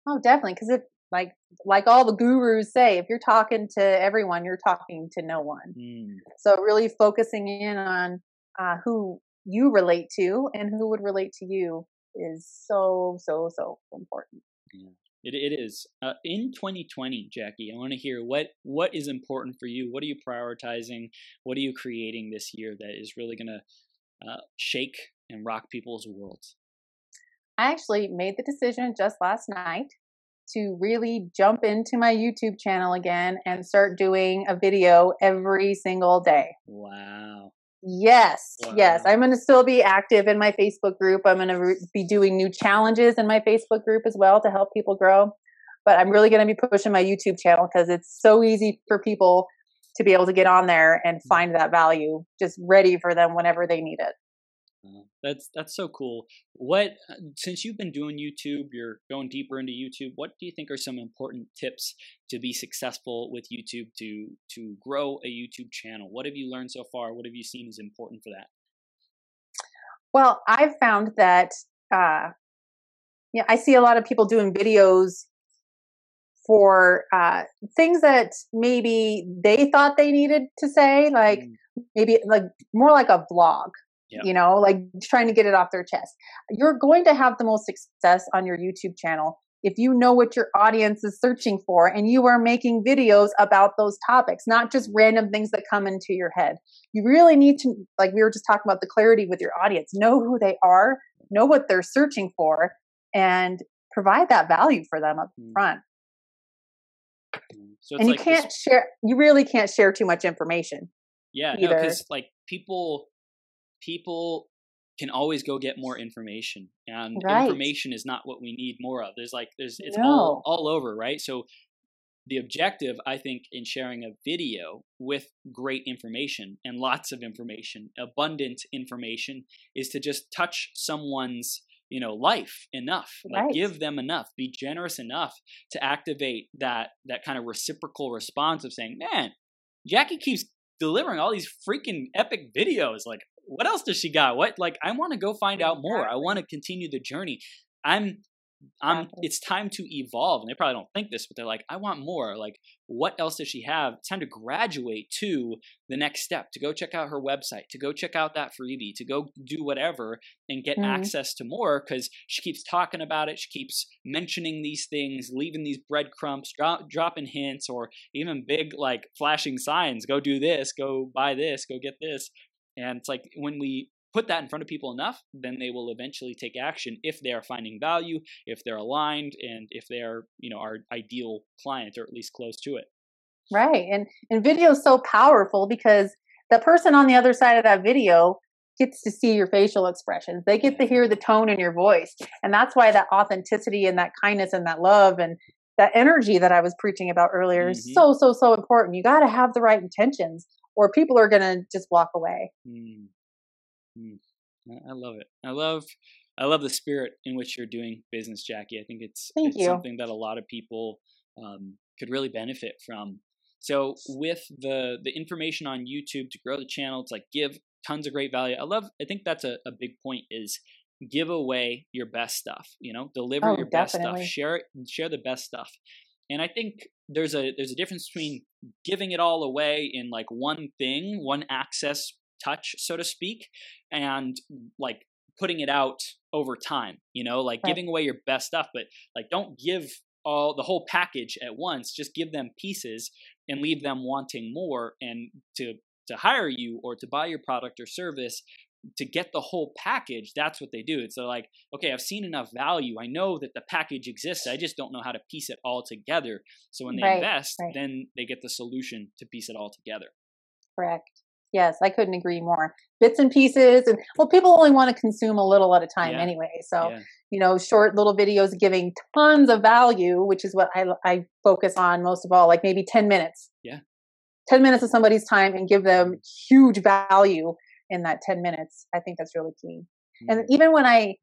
Oh, definitely. Because if like like all the gurus say if you're talking to everyone you're talking to no one. Mm. so really focusing in on uh, who you relate to and who would relate to you is so so so important. Yeah. It, it is. Uh, in 2020 jackie i want to hear what what is important for you? What are you prioritizing? What are you creating this year that is really going to uh, shake and rock people's worlds? I actually made the decision just last night to really jump into my YouTube channel again and start doing a video every single day. Wow. Yes, wow. yes. I'm going to still be active in my Facebook group. I'm going to re- be doing new challenges in my Facebook group as well to help people grow. But I'm really going to be pushing my YouTube channel because it's so easy for people to be able to get on there and mm. find that value just ready for them whenever they need it. That's that's so cool. What since you've been doing YouTube, you're going deeper into YouTube. What do you think are some important tips to be successful with YouTube to to grow a YouTube channel? What have you learned so far? What have you seen is important for that? Well, I've found that uh, yeah, I see a lot of people doing videos for uh, things that maybe they thought they needed to say, like mm. maybe like more like a vlog you know, like trying to get it off their chest. You're going to have the most success on your YouTube channel if you know what your audience is searching for and you are making videos about those topics, not just random things that come into your head. You really need to, like we were just talking about the clarity with your audience, know who they are, know what they're searching for, and provide that value for them up mm. front. Mm. So and you like can't this... share, you really can't share too much information. Yeah, because no, like people people can always go get more information and right. information is not what we need more of there's like there's it's no. all all over right so the objective i think in sharing a video with great information and lots of information abundant information is to just touch someone's you know life enough like right. give them enough be generous enough to activate that that kind of reciprocal response of saying man jackie keeps delivering all these freaking epic videos like what else does she got? What like I want to go find out more. I want to continue the journey. I'm I'm, it's time to evolve. And they probably don't think this, but they're like, I want more. Like, what else does she have? It's time to graduate to the next step, to go check out her website, to go check out that freebie, to go do whatever and get mm-hmm. access to more because she keeps talking about it. She keeps mentioning these things, leaving these breadcrumbs, drop, dropping hints, or even big, like, flashing signs go do this, go buy this, go get this. And it's like when we put that in front of people enough, then they will eventually take action if they are finding value, if they're aligned, and if they are, you know, our ideal client or at least close to it. Right. And and video is so powerful because the person on the other side of that video gets to see your facial expressions. They get to hear the tone in your voice. And that's why that authenticity and that kindness and that love and that energy that I was preaching about earlier mm-hmm. is so, so, so important. You got to have the right intentions or people are going to just walk away. Mm. Mm. I love it. I love I love the spirit in which you're doing business, Jackie. I think it's, Thank it's something that a lot of people um, could really benefit from. So with the the information on YouTube to grow the channel, it's like give tons of great value. I love. I think that's a, a big point is give away your best stuff. You know, deliver oh, your definitely. best stuff. Share share the best stuff. And I think there's a there's a difference between giving it all away in like one thing, one access touch, so to speak, and like putting it out over time, you know, like right. giving away your best stuff, but like don't give all the whole package at once, just give them pieces and leave them wanting more and to to hire you or to buy your product or service to get the whole package that's what they do it's like okay i've seen enough value i know that the package exists i just don't know how to piece it all together so when they right, invest right. then they get the solution to piece it all together correct Yes, I couldn't agree more. Bits and pieces, and well, people only want to consume a little at a time yeah. anyway. So, yeah. you know, short little videos giving tons of value, which is what I I focus on most of all. Like maybe ten minutes. Yeah. Ten minutes of somebody's time and give them huge value in that ten minutes. I think that's really key. Mm-hmm. And even when I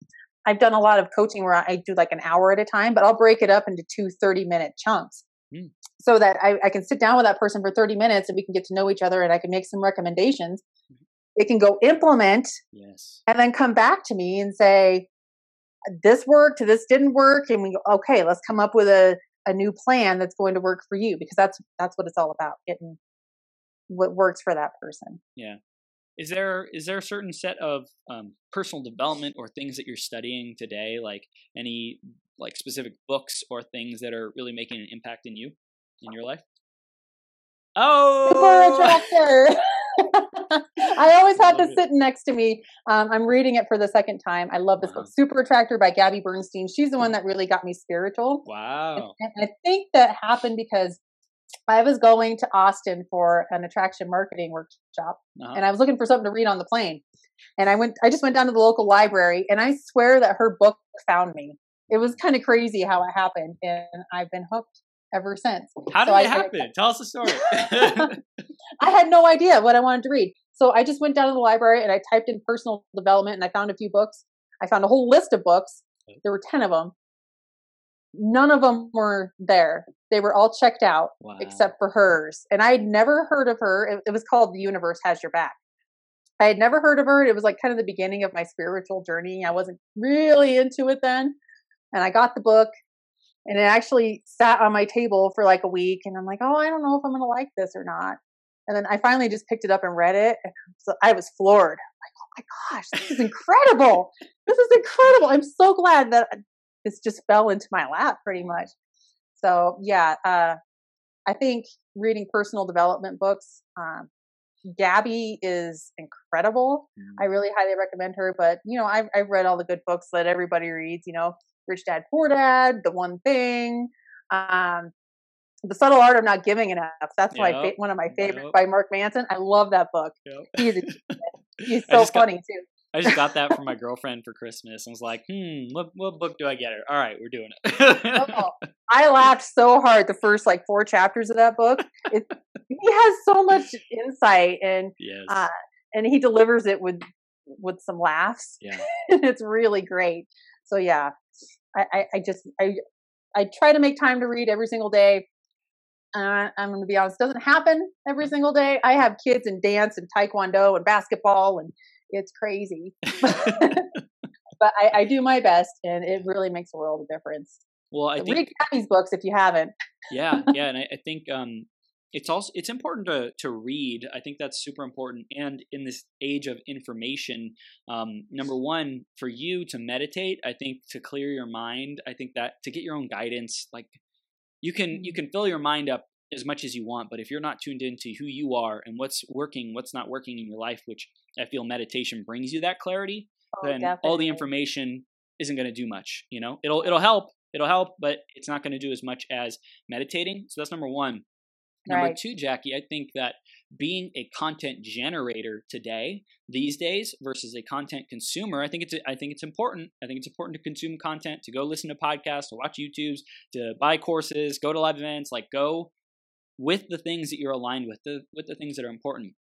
I've done a lot of coaching where I do like an hour at a time, but I'll break it up into two 30 minute chunks. Mm so that I, I, can sit down with that person for 30 minutes and we can get to know each other and I can make some recommendations. It can go implement yes. and then come back to me and say, this worked, this didn't work. And we go, okay, let's come up with a, a new plan that's going to work for you because that's, that's what it's all about. Getting what works for that person. Yeah. Is there is there a certain set of um, personal development or things that you're studying today, like any like specific books or things that are really making an impact in you? in your life? Oh, super attractor. [LAUGHS] I always have this sitting next to me. Um, I'm reading it for the second time. I love this wow. book, Super Attractor by Gabby Bernstein. She's the one that really got me spiritual. Wow. And, and I think that happened because I was going to Austin for an attraction marketing workshop, uh-huh. and I was looking for something to read on the plane. And I went, I just went down to the local library, and I swear that her book found me. It was kind of crazy how it happened, and I've been hooked ever since. How did so it I, happen? I, Tell us the story. [LAUGHS] I had no idea what I wanted to read. So I just went down to the library and I typed in personal development and I found a few books. I found a whole list of books. There were 10 of them. None of them were there. They were all checked out wow. except for hers. And I had never heard of her. It, it was called The Universe Has Your Back. I had never heard of her. It was like kind of the beginning of my spiritual journey. I wasn't really into it then. And I got the book and it actually sat on my table for like a week. And I'm like, oh, I don't know if I'm going to like this or not. And then I finally just picked it up and read it. And so I was floored. Like, oh my gosh, this is incredible. this is incredible. I'm so glad that this just fell into my lap pretty much. So, yeah, uh, I think reading personal development books, um, Gabby is incredible. Mm-hmm. I really highly recommend her. But, you know, I've, I've read all the good books that everybody reads, you know, Rich Dad Poor Dad, The One Thing, um, The Subtle Art of Not Giving Enough. That's yep. my one of my favorites yep. by Mark Manson. I love that book. Yep. [LAUGHS] He's a, he's so funny got, too. I just got that from my girlfriend for Christmas and was like, hmm, what, what book do I get her? All right, we're doing it. oh, [LAUGHS] I laughed so hard the first like four chapters of that book. It, he has so much insight and yes. uh, and he delivers it with with some laughs. Yeah. [LAUGHS] it's really great. So yeah, I, I, I just I I try to make time to read every single day. Uh, I'm going to be honest, it doesn't happen every single day. I have kids and dance and taekwondo and basketball, and it's crazy. [LAUGHS] [LAUGHS] but I, I, do my best, and it really makes a world of difference. Well, I so think read Tammy's books if you haven't. yeah, [LAUGHS] yeah, and I, I think um, it's also it's important to to read. I think that's super important. And in this age of information, um, number one, for you to meditate, I think to clear your mind, I think that to get your own guidance, like you can you can fill your mind up as much as you want, but if you're not tuned into who you are and what's working, what's not working in your life, which I feel meditation brings you that clarity, oh, then definitely. all the information isn't going to do much. You know, it'll it'll help, it'll help, but it's not going to do as much as meditating. So that's number one. Number right. two, Jackie, I think that being a content generator today, these days, versus a content consumer, I think it's I think it's important. I think it's important to consume content, to go listen to podcasts, to watch YouTubes, to buy courses, go to live events, like go with the things that you're aligned with, the with the things that are important.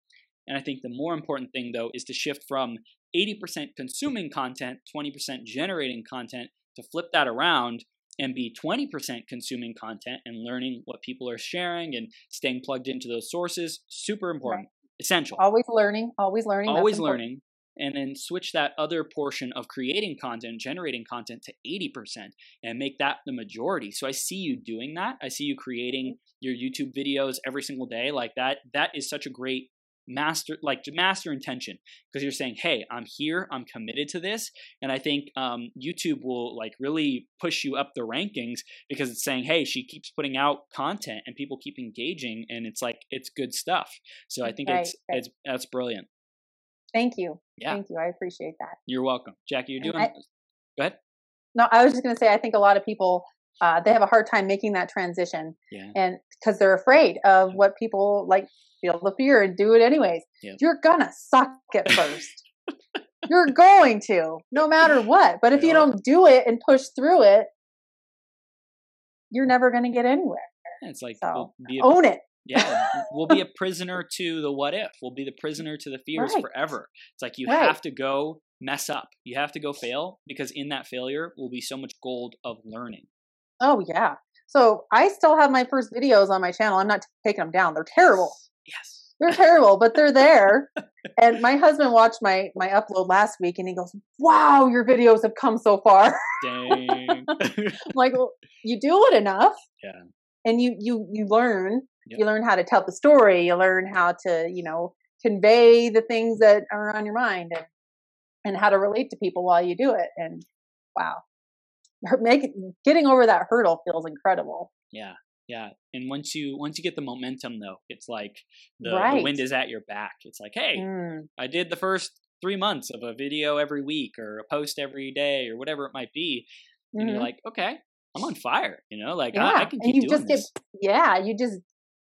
And I think the more important thing though is to shift from 80% consuming content, 20% generating content, to flip that around and be 20% consuming content and learning what people are sharing and staying plugged into those sources super important right. essential always learning always learning always learning and then switch that other portion of creating content generating content to 80% and make that the majority. So i see you doing that. I see you creating your youtube videos every single day. Like that that is such a great master like to master intention because you're saying hey i'm here. I'm committed to this. And i think um, youtube will like really push you up the rankings because it's saying hey she keeps putting out content and people keep engaging and it's like it's good stuff. So i think right, it's it's that's brilliant thank you yeah thank you i appreciate that you're welcome jackie you're doing I, go ahead no i was just going to say i think a lot of people uh, they have a hard time making that transition yeah. and because they're afraid of what people like feel the fear and do it anyways. Yep. You're gonna suck at first. [LAUGHS] You're going to, no matter what. But if you don't do it and push through it, you're never gonna get anywhere. Yeah, it's like so, own it. Yeah, we'll be a [LAUGHS] prisoner to the what if. We'll be the prisoner to the fears right. forever. It's like you right. have to go mess up. You have to go fail because in that failure will be so much gold of learning. Oh yeah. So I still have my first videos on my channel. I'm not taking them down. They're terrible. Yes. They're terrible, but they're there. [LAUGHS] and my husband watched my my upload last week and he goes, Wow, your videos have come so far. Dang. [LAUGHS] I'm like, well, you do it enough. Yeah. And you you you learn. Yep. You learn how to tell the story. You learn how to, you know, convey the things that are on your mind and and how to relate to people while you do it. And wow. Make getting over that hurdle feels incredible. Yeah yeah and once you once you get the momentum though it's like the, right. the wind is at your back it's like hey mm. i did the first three months of a video every week or a post every day or whatever it might be and mm-hmm. you're like okay i'm on fire you know like yeah. I, I, can keep and you doing just this. get yeah you just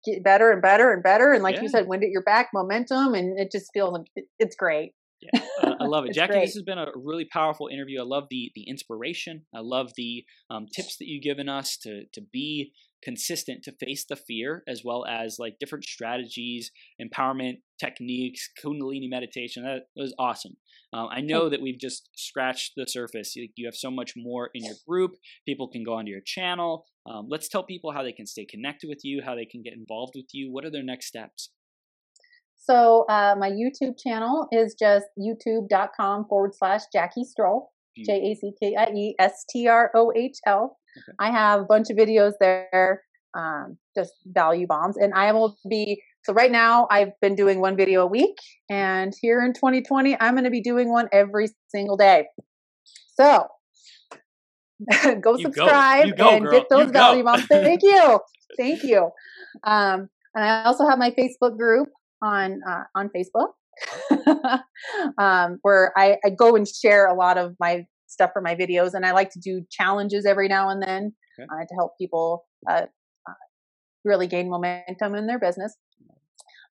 get better and better and better and like yeah. you said wind at your back momentum and it just feels it's great yeah, uh, I love it, [LAUGHS] Jackie. Great. This has been a really powerful interview. I love the the inspiration. I love the um, tips that you've given us to to be consistent to face the fear, as well as like different strategies, empowerment techniques, Kundalini meditation. That, that was awesome. Um, I know that we've just scratched the surface. You, you, have so much more in your group. People can go onto your channel. Um, let's tell people how they can stay connected with you, how they can get involved with you. What are their next steps? So uh, my YouTube channel is just youtube.com forward slash Jackie Strohl, J A C K I E S T R O H L. I have a bunch of videos there, um, just value bombs, and I will be. So right now, I've been doing one video a week, and here in 2020, I'm going to be doing one every single day. So [LAUGHS] go you subscribe go. Go, and girl. get those you value bombs. Thank you, [LAUGHS] thank you. Um, and I also have my Facebook group on uh, on Facebook, [LAUGHS] um, where I, I, go and share a lot of my stuff for my videos, and I like to do challenges every now and then okay. uh, to help people uh, uh really gain momentum in their business.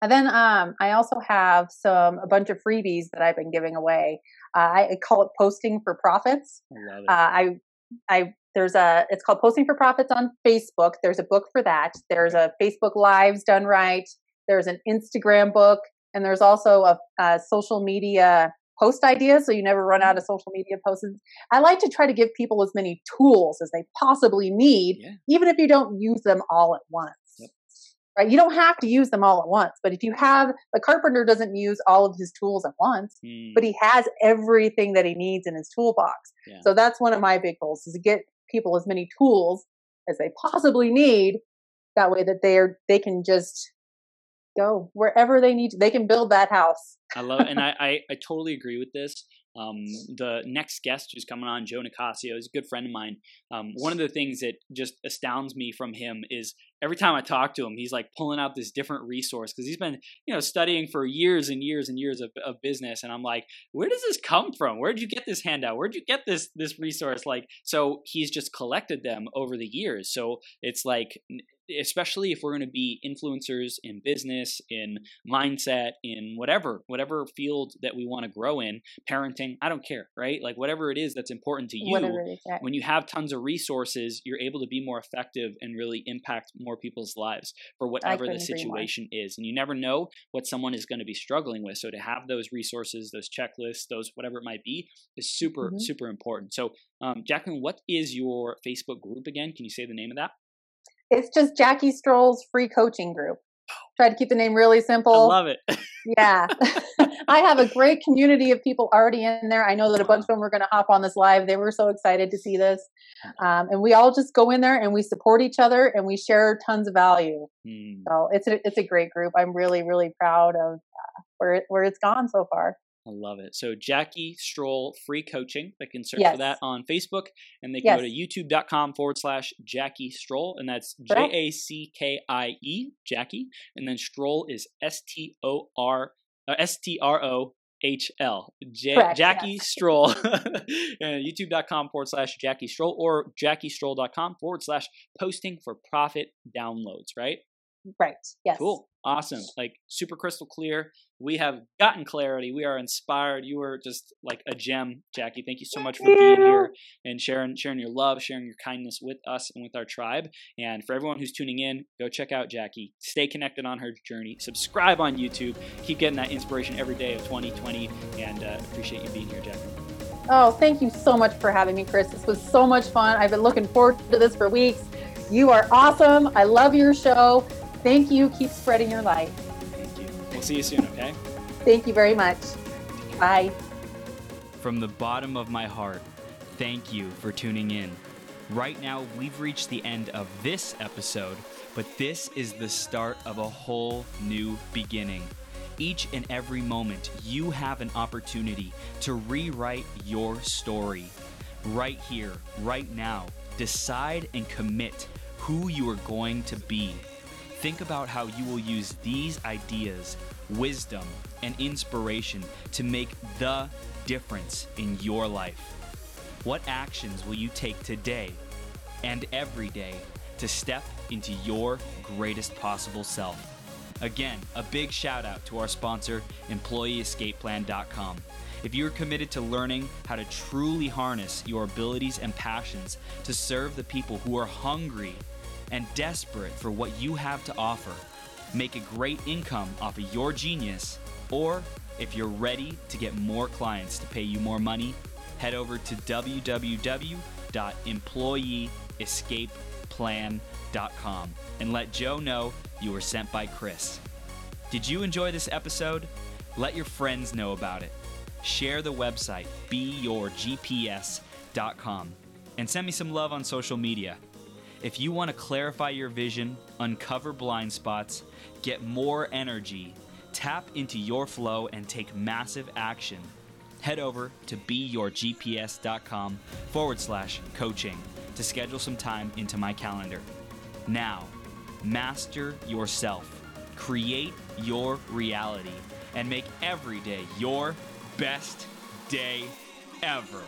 And then um, I also have some a bunch of freebies that I've been giving away. Uh, I, I, call it posting for profits. I, uh, I I there's a it's called posting for profits on facebook there's a book for that there's a facebook lives done right there's an Instagram book, and there's also a, a social media post ideas so you never run out of social media posts. I like to try to give people as many tools as they possibly need, yeah. even if you don't use them all at once. Yep. right? You don't have to use them all at once, but if you have the carpenter doesn't use all of his tools at once, Mm, but he has everything that he needs in his toolbox. Yeah. So that's one of my big goals is to get people as many tools as they possibly need. That way that they're they can just go wherever they need to. They can build that house. I love it, and I, I I totally agree with this. Um, the next guest who's coming on, Joe Nicasio, is a good friend of mine. Um, one of the things that just astounds me from him is every time I talk to him, he's like pulling out this different resource because he's been, you know, studying for years and years and years of, of business. And I'm like, where does this come from? Where'd you get this handout? Where'd you get this this resource? Like, so he's just collected them over the years. So it's like, especially if we're going to be influencers in business, in mindset, in whatever whatever field that we want to grow in, parenting, I don't care, right? Like whatever it is that's important to you Whatever yeah. when you have tons of resources, you're able to be more effective and really impact more people's lives for whatever the couldn't agree more. situation is. And you never know what someone is going to be struggling with. So to have those resources, those checklists, those whatever it might be, is super, Mhm. super important. So, um, Jacqueline, what is your Facebook group again? Can you say the name of that? It's just Jackie Strohl's free coaching group. Try to keep the name really simple. I love it. [LAUGHS] Yeah. [LAUGHS] I have a great community of people already in there. I know that a bunch of them were going to hop on this live. They were so excited to see this. Um, and we all just go in there and we support each other and we share tons of value. Hmm, So it's a, it's a great group. I'm really, really proud of uh, where, it, where it's gone so far. I love it. So Jackie Strohl free coaching. They can search for that on Facebook and they can go to youtube.com forward slash Jackie Strohl. And that's J. A C K I E, Jackie. And then Strohl is S T O R uh, S T R O H L. J- Correct, Jackie yes. [LAUGHS] Strohl. [LAUGHS] and youtube.com forward slash Jackie Strohl or jackiestrohl.com forward slash posting for profit downloads, right? Right. Yes. Cool. Awesome. Like super crystal clear. We have gotten clarity. We are inspired. You are just like a gem, Jackie. Thank you so much for being here and sharing sharing your love, sharing your kindness with us and with our tribe. And for everyone who's tuning in, go check out Jackie. Stay connected on her journey. Subscribe on YouTube. Keep getting that inspiration every day of 2020. And uh, appreciate you being here, Jackie. Oh, thank you so much for having me, Chris. This was so much fun. I've been looking forward to this for weeks. You are awesome. I love your show. Thank you. Keep spreading your light. Thank you. We'll see you soon. Okay. Thank you very much. Bye. From the bottom of my heart, thank you for tuning in. Right now, we've reached the end of this episode, but this is the start of a whole new beginning. Each and every moment, you have an opportunity to rewrite your story. Right here, right now, decide and commit who you are going to be. Think about how you will use these ideas, wisdom, and inspiration to make the difference in your life. What actions will you take today and every day to step into your greatest possible self? Again, a big shout out to our sponsor, EmployeeEscapePlan.com. If you are committed to learning how to truly harness your abilities and passions to serve the people who are hungry and desperate for what you have to offer, make a great income off of your genius, or if you're ready to get more clients to pay you more money, head over to www.employeeescapeplan.com and let Joe know you were sent by Chris. Did you enjoy this episode? Let your friends know about it. Share the website, beyourgps.com, and send me some love on social media. If you want to clarify your vision, uncover blind spots, get more energy, tap into your flow, and take massive action, head over to beyourgps.com forward slash coaching to schedule some time into my calendar. Now, master yourself, create your reality, and make every day your best day ever.